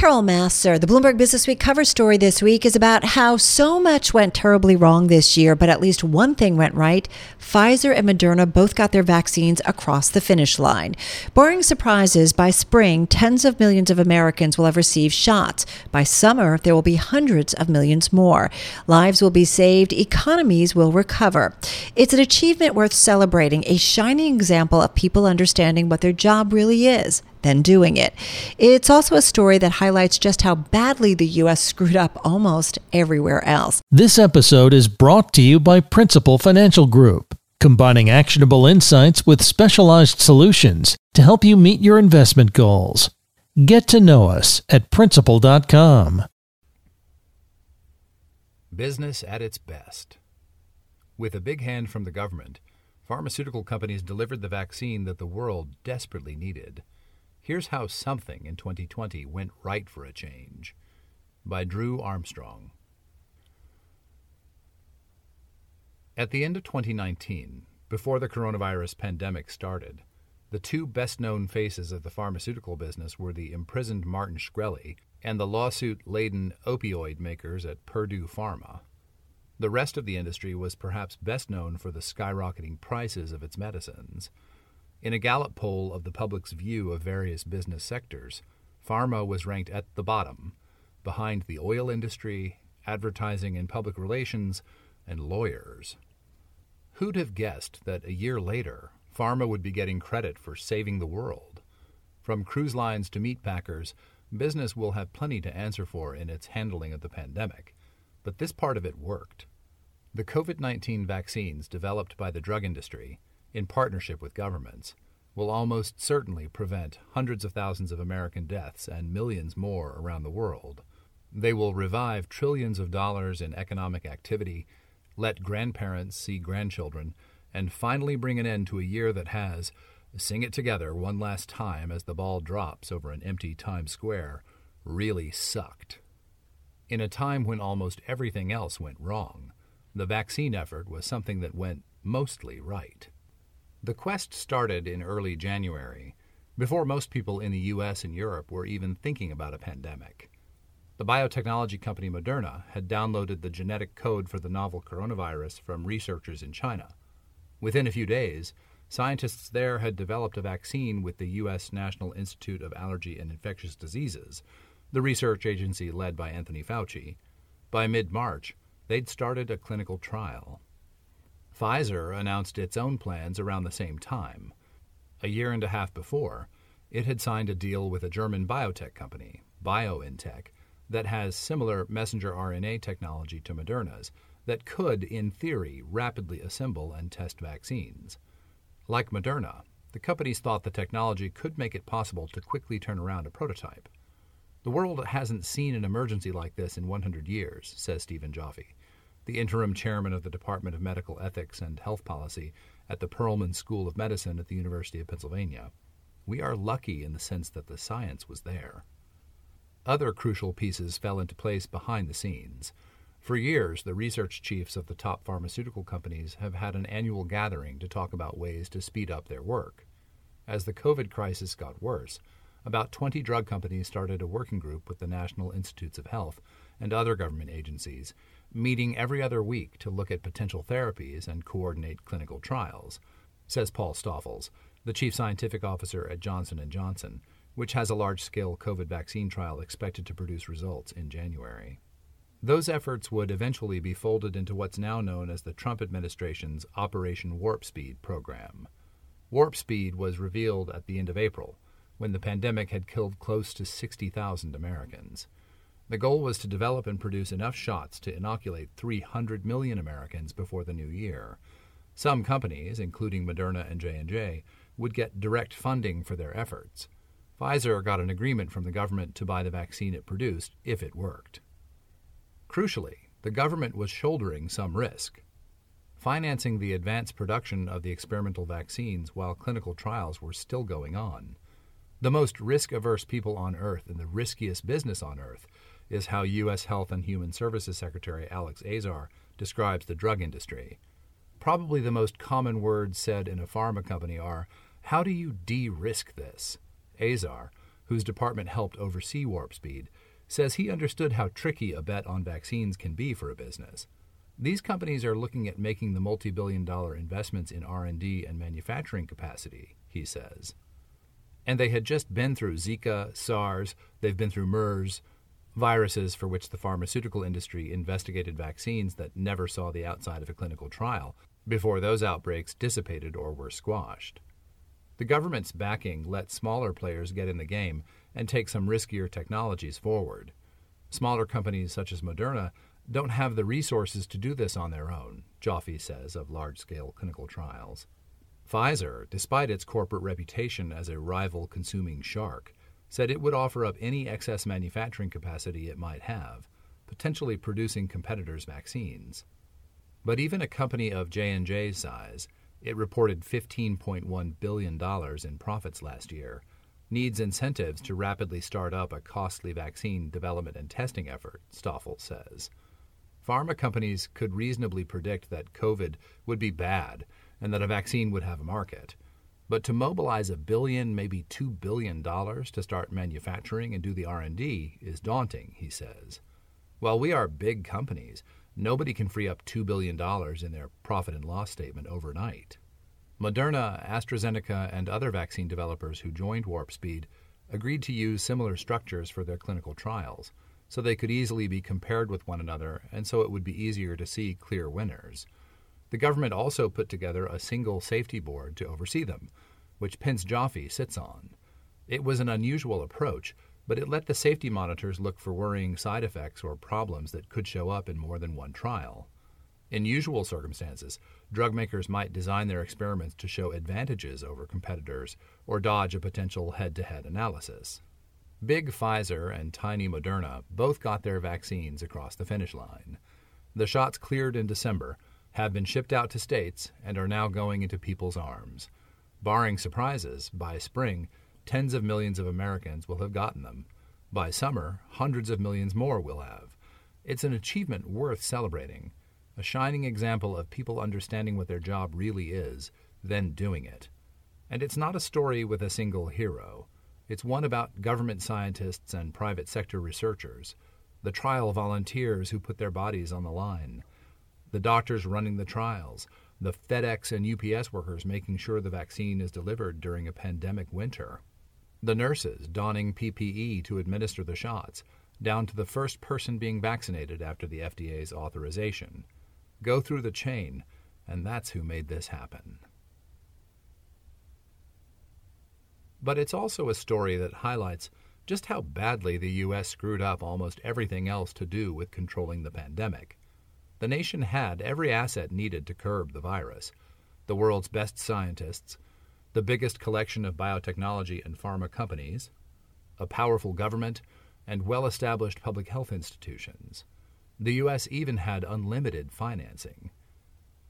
Carol Massar. The Bloomberg Business Week cover story this week is about how so much went terribly wrong this year, but at least one thing went right. Pfizer and Moderna both got their vaccines across the finish line. Boring surprises, by spring, tens of millions of Americans will have received shots. By summer, there will be hundreds of millions more. Lives will be saved, economies will recover. It's an achievement worth celebrating, a shining example of people understanding what their job really is than doing it. It's also a story that highlights just how badly the U.S. screwed up almost everywhere else. This episode is brought to you by Principal Financial Group, combining actionable insights with specialized solutions to help you meet your investment goals. Get to know us at Principal.com. Business at its best. With a big hand from the government, pharmaceutical companies delivered the vaccine that the world desperately needed. Here's How Something in 2020 Went Right for a Change by Drew Armstrong. At the end of 2019, before the coronavirus pandemic started, the two best known faces of the pharmaceutical business were the imprisoned Martin Shkreli and the lawsuit laden opioid makers at Purdue Pharma. The rest of the industry was perhaps best known for the skyrocketing prices of its medicines in a Gallup poll of the public's view of various business sectors, pharma was ranked at the bottom, behind the oil industry, advertising and public relations, and lawyers. Who'd have guessed that a year later, pharma would be getting credit for saving the world? From cruise lines to meat packers, business will have plenty to answer for in its handling of the pandemic. But this part of it worked. The COVID 19 vaccines developed by the drug industry in partnership with governments, will almost certainly prevent hundreds of thousands of American deaths and millions more around the world. They will revive trillions of dollars in economic activity, let grandparents see grandchildren, and finally bring an end to a year that has, sing it together one last time as the ball drops over an empty Times Square, really sucked. In a time when almost everything else went wrong, the vaccine effort was something that went mostly right. The quest started in early January, before most people in the US and Europe were even thinking about a pandemic. The biotechnology company Moderna had downloaded the genetic code for the novel coronavirus from researchers in China. Within a few days, scientists there had developed a vaccine with the U.S. National Institute of Allergy and Infectious Diseases, the research agency led by Anthony Fauci. By mid March, they'd started a clinical trial. Pfizer announced its own plans around the same time. A year and a half before, it had signed a deal with a German biotech company, BioNTech, that has similar messenger RNA technology to Moderna's that could, in theory, rapidly assemble and test vaccines. Like Moderna, the companies thought the technology could make it possible to quickly turn around a prototype. The world hasn't seen an emergency like this in 100 years, says Stephen Joffe the interim chairman of the Department of Medical Ethics and Health Policy at the Perelman School of Medicine at the University of Pennsylvania. We are lucky in the sense that the science was there. Other crucial pieces fell into place behind the scenes. For years, the research chiefs of the top pharmaceutical companies have had an annual gathering to talk about ways to speed up their work. As the COVID crisis got worse, about 20 drug companies started a working group with the National Institutes of Health and other government agencies meeting every other week to look at potential therapies and coordinate clinical trials, says Paul Stoffels, the chief scientific officer at Johnson & Johnson, which has a large-scale COVID vaccine trial expected to produce results in January. Those efforts would eventually be folded into what's now known as the Trump administration's Operation Warp Speed program. Warp Speed was revealed at the end of April, when the pandemic had killed close to 60,000 Americans. The goal was to develop and produce enough shots to inoculate 300 million Americans before the new year. Some companies, including Moderna and J&J, would get direct funding for their efforts. Pfizer got an agreement from the government to buy the vaccine it produced if it worked. Crucially, the government was shouldering some risk, financing the advanced production of the experimental vaccines while clinical trials were still going on. The most risk averse people on earth and the riskiest business on earth is how U.S. Health and Human Services Secretary Alex Azar describes the drug industry. Probably the most common words said in a pharma company are, How do you de risk this? Azar, whose department helped oversee Warp Speed, says he understood how tricky a bet on vaccines can be for a business. These companies are looking at making the multi-billion dollar investments in R&D and manufacturing capacity, he says. And they had just been through Zika, SARS, they've been through MERS, viruses for which the pharmaceutical industry investigated vaccines that never saw the outside of a clinical trial before those outbreaks dissipated or were squashed. The government's backing let smaller players get in the game and take some riskier technologies forward. Smaller companies such as Moderna don't have the resources to do this on their own, Joffe says of large scale clinical trials. Pfizer, despite its corporate reputation as a rival consuming shark, said it would offer up any excess manufacturing capacity it might have, potentially producing competitors' vaccines. But even a company of J&J's size, it reported $15.1 billion in profits last year, needs incentives to rapidly start up a costly vaccine development and testing effort, Stoffels says. Pharma companies could reasonably predict that COVID would be bad and that a vaccine would have a market. But to mobilize a billion, maybe 2 billion dollars to start manufacturing and do the R&D is daunting, he says. While we are big companies, nobody can free up 2 billion dollars in their profit and loss statement overnight. Moderna, AstraZeneca, and other vaccine developers who joined Warp Speed agreed to use similar structures for their clinical trials so they could easily be compared with one another and so it would be easier to see clear winners. The government also put together a single safety board to oversee them, which Penn's Joffe sits on. It was an unusual approach, but it let the safety monitors look for worrying side effects or problems that could show up in more than one trial. In usual circumstances, drug makers might design their experiments to show advantages over competitors or dodge a potential head to head analysis. Big Pfizer and tiny Moderna both got their vaccines across the finish line. The shots cleared in December, have been shipped out to states, and are now going into people's arms. Barring surprises, by spring, tens of millions of Americans will have gotten them. By summer, hundreds of millions more will have. It's an achievement worth celebrating, a shining example of people understanding what their job really is, then doing it. And it's not a story with a single hero. It's one about government scientists and private sector researchers, the trial volunteers who put their bodies on the line, the doctors running the trials, the FedEx and UPS workers making sure the vaccine is delivered during a pandemic winter, the nurses donning PPE to administer the shots, down to the first person being vaccinated after the FDA's authorization. Go through the chain, and that's who made this happen. But it's also a story that highlights just how badly the U.S. screwed up almost everything else to do with controlling the pandemic. The nation had every asset needed to curb the virus the world's best scientists, the biggest collection of biotechnology and pharma companies, a powerful government, and well established public health institutions. The U.S. even had unlimited financing.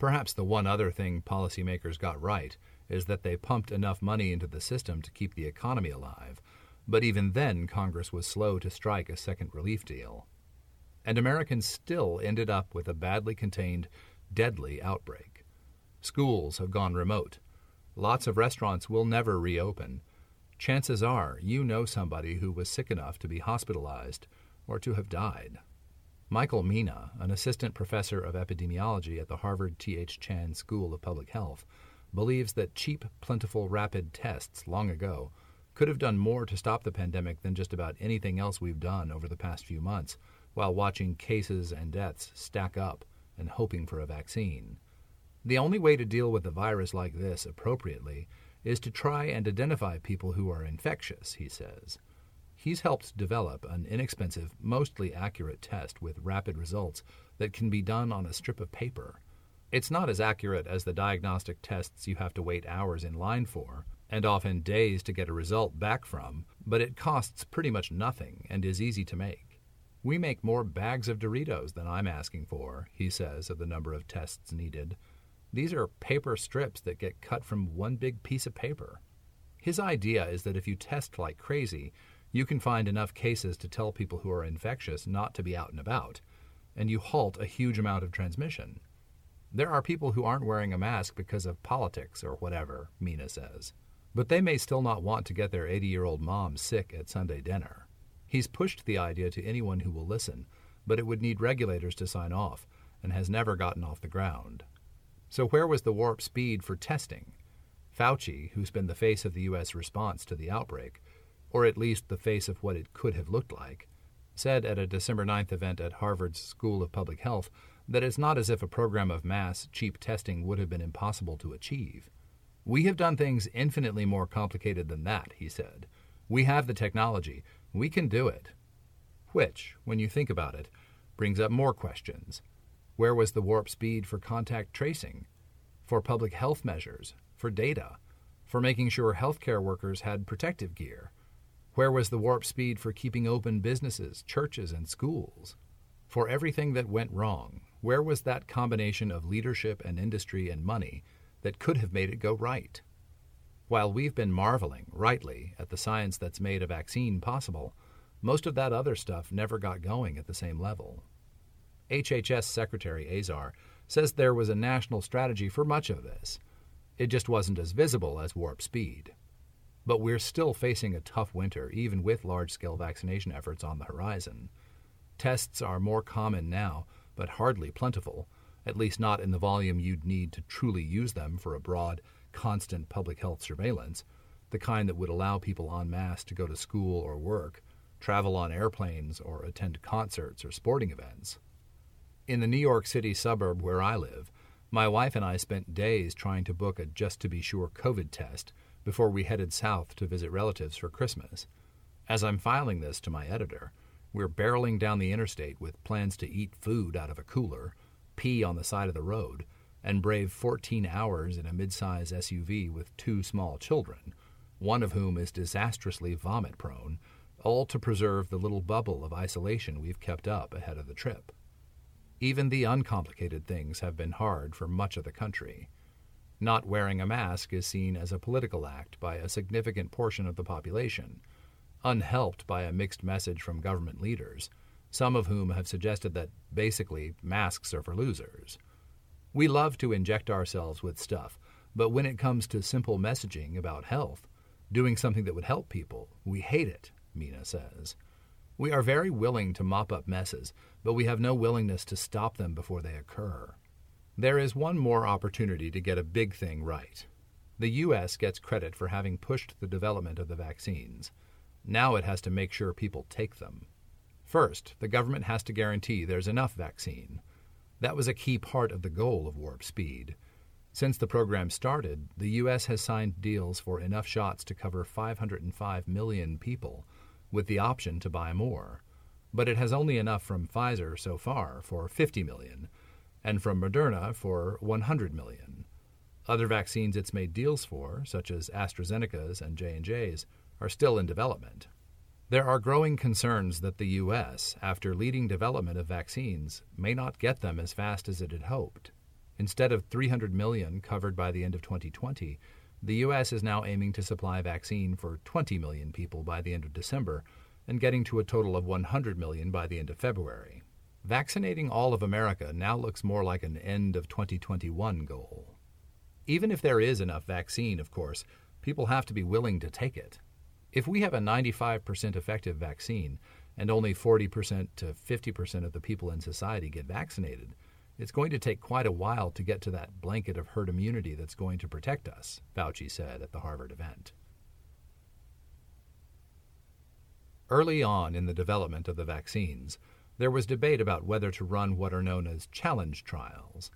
Perhaps the one other thing policymakers got right is that they pumped enough money into the system to keep the economy alive, but even then Congress was slow to strike a second relief deal. And Americans still ended up with a badly contained, deadly outbreak. Schools have gone remote. Lots of restaurants will never reopen. Chances are you know somebody who was sick enough to be hospitalized or to have died. Michael Mina, an assistant professor of epidemiology at the Harvard T.H. Chan School of Public Health, believes that cheap, plentiful, rapid tests long ago could have done more to stop the pandemic than just about anything else we've done over the past few months while watching cases and deaths stack up and hoping for a vaccine. The only way to deal with a virus like this appropriately is to try and identify people who are infectious, he says. He's helped develop an inexpensive, mostly accurate test with rapid results that can be done on a strip of paper. It's not as accurate as the diagnostic tests you have to wait hours in line for, and often days to get a result back from, but it costs pretty much nothing and is easy to make. We make more bags of Doritos than I'm asking for, he says of the number of tests needed. These are paper strips that get cut from one big piece of paper. His idea is that if you test like crazy, you can find enough cases to tell people who are infectious not to be out and about, and you halt a huge amount of transmission. There are people who aren't wearing a mask because of politics or whatever, Mina says. but they may still not want to get their 80 year old mom sick at Sunday dinner. He's pushed the idea to anyone who will listen, but it would need regulators to sign off, and has never gotten off the ground. So, where was the warp speed for testing? Fauci, who's been the face of the U.S. response to the outbreak, or at least the face of what it could have looked like, said at a December 9th event at Harvard's School of Public Health that it's not as if a program of mass, cheap testing would have been impossible to achieve. We have done things infinitely more complicated than that, he said. We have the technology. We can do it. Which, when you think about it, brings up more questions. Where was the warp speed for contact tracing? For public health measures? For data? For making sure healthcare workers had protective gear? Where was the warp speed for keeping open businesses, churches, and schools? For everything that went wrong, where was that combination of leadership and industry and money that could have made it go right? While we've been marveling, rightly, at the science that's made a vaccine possible, most of that other stuff never got going at the same level. HHS Secretary Azar says there was a national strategy for much of this. It just wasn't as visible as warp speed. But we're still facing a tough winter, even with large scale vaccination efforts on the horizon. Tests are more common now, but hardly plentiful, at least not in the volume you'd need to truly use them for a broad, constant public health surveillance, the kind that would allow people en masse to go to school or work, travel on airplanes, or attend concerts or sporting events. In the New York City suburb where I live, my wife and I spent days trying to book a just to be sure COVID test before we headed south to visit relatives for Christmas. As I'm filing this to my editor, we're barreling down the interstate with plans to eat food out of a cooler, pee on the side of the road, and brave 14 hours in a midsize SUV with two small children, one of whom is disastrously vomit prone, all to preserve the little bubble of isolation we've kept up ahead of the trip. Even the uncomplicated things have been hard for much of the country. Not wearing a mask is seen as a political act by a significant portion of the population, unhelped by a mixed message from government leaders, some of whom have suggested that basically masks are for losers. We love to inject ourselves with stuff, but when it comes to simple messaging about health, doing something that would help people, we hate it, Mina says. We are very willing to mop up messes, but we have no willingness to stop them before they occur. There is one more opportunity to get a big thing right. The U.S. gets credit for having pushed the development of the vaccines. Now it has to make sure people take them. First, the government has to guarantee there's enough vaccine. That was a key part of the goal of Warp Speed. Since the program started, the U.S. has signed deals for enough shots to cover 505 million people, with the option to buy more. But it has only enough from Pfizer so far for 50 million and from Moderna for 100 million. Other vaccines it's made deals for, such as AstraZeneca's and J&J's, are still in development. There are growing concerns that the US, after leading development of vaccines, may not get them as fast as it had hoped. Instead of 300 million covered by the end of 2020, the US is now aiming to supply vaccine for 20 million people by the end of December and getting to a total of 100 million by the end of February. Vaccinating all of America now looks more like an end of 2021 goal. Even if there is enough vaccine, of course, people have to be willing to take it. If we have a 95% effective vaccine and only 40% to 50% of the people in society get vaccinated, it's going to take quite a while to get to that blanket of herd immunity that's going to protect us, Fauci said at the Harvard event. Early on in the development of the vaccines, there was debate about whether to run what are known as challenge trials.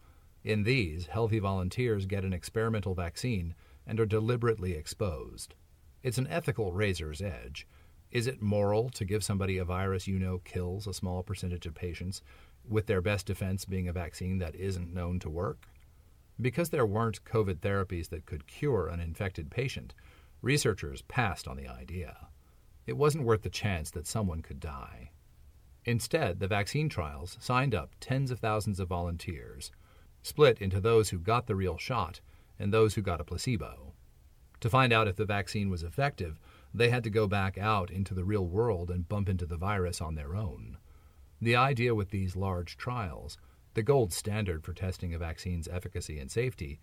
In these, healthy volunteers get an experimental vaccine and are deliberately exposed. It's an ethical razor's edge. Is it moral to give somebody a virus you know kills a small percentage of patients, with their best defense being a vaccine that isn't known to work? Because there weren't COVID therapies that could cure an infected patient, researchers passed on the idea. It wasn't worth the chance that someone could die. Instead, the vaccine trials signed up tens of thousands of volunteers, split into those who got the real shot and those who got a placebo. To find out if the vaccine was effective, they had to go back out into the real world and bump into the virus on their own. The idea with these large trials, the gold standard for testing a vaccine's efficacy and safety,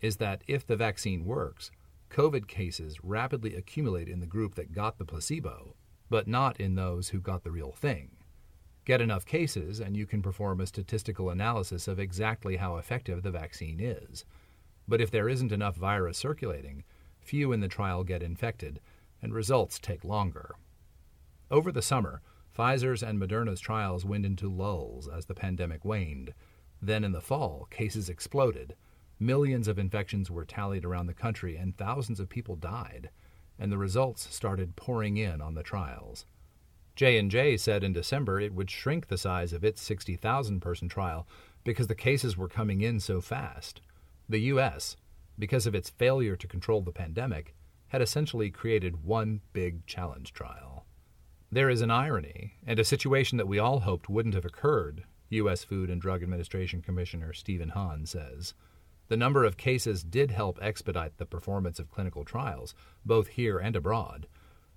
is that if the vaccine works, COVID cases rapidly accumulate in the group that got the placebo, but not in those who got the real thing. Get enough cases, and you can perform a statistical analysis of exactly how effective the vaccine is. But if there isn't enough virus circulating, few in the trial get infected, and results take longer. Over the summer, Pfizer's and Moderna's trials went into lulls as the pandemic waned. Then in the fall, cases exploded. Millions of infections were tallied around the country, and thousands of people died, and the results started pouring in on the trials. J&J said in December it would shrink the size of its 60,000 person trial because the cases were coming in so fast. The US, because of its failure to control the pandemic, had essentially created one big challenge trial. There is an irony, and a situation that we all hoped wouldn't have occurred, U.S. Food and Drug Administration Commissioner Stephen Hahn says. The number of cases did help expedite the performance of clinical trials, both here and abroad.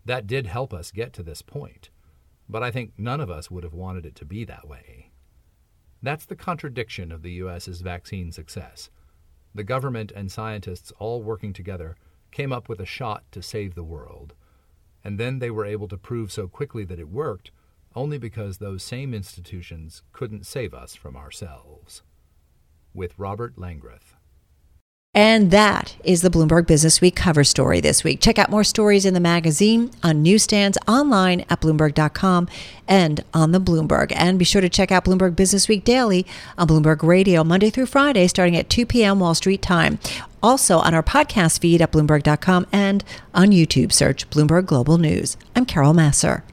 That did help us get to this point. But I think none of us would have wanted it to be that way. That's the contradiction of the U.S.'s vaccine success. The government and scientists all working together came up with a shot to save the world. And then they were able to prove so quickly that it worked only because those same institutions couldn't save us from ourselves. With Robert Langreth. And that is the Bloomberg Business Week cover story this week. Check out more stories in the magazine, on newsstands, online at Bloomberg.com, and on the Bloomberg. And be sure to check out Bloomberg Business Week daily on Bloomberg Radio, Monday through Friday, starting at 2 p.m. Wall Street time. Also on our podcast feed at Bloomberg.com and on YouTube, search Bloomberg Global News. I'm Carol Massar.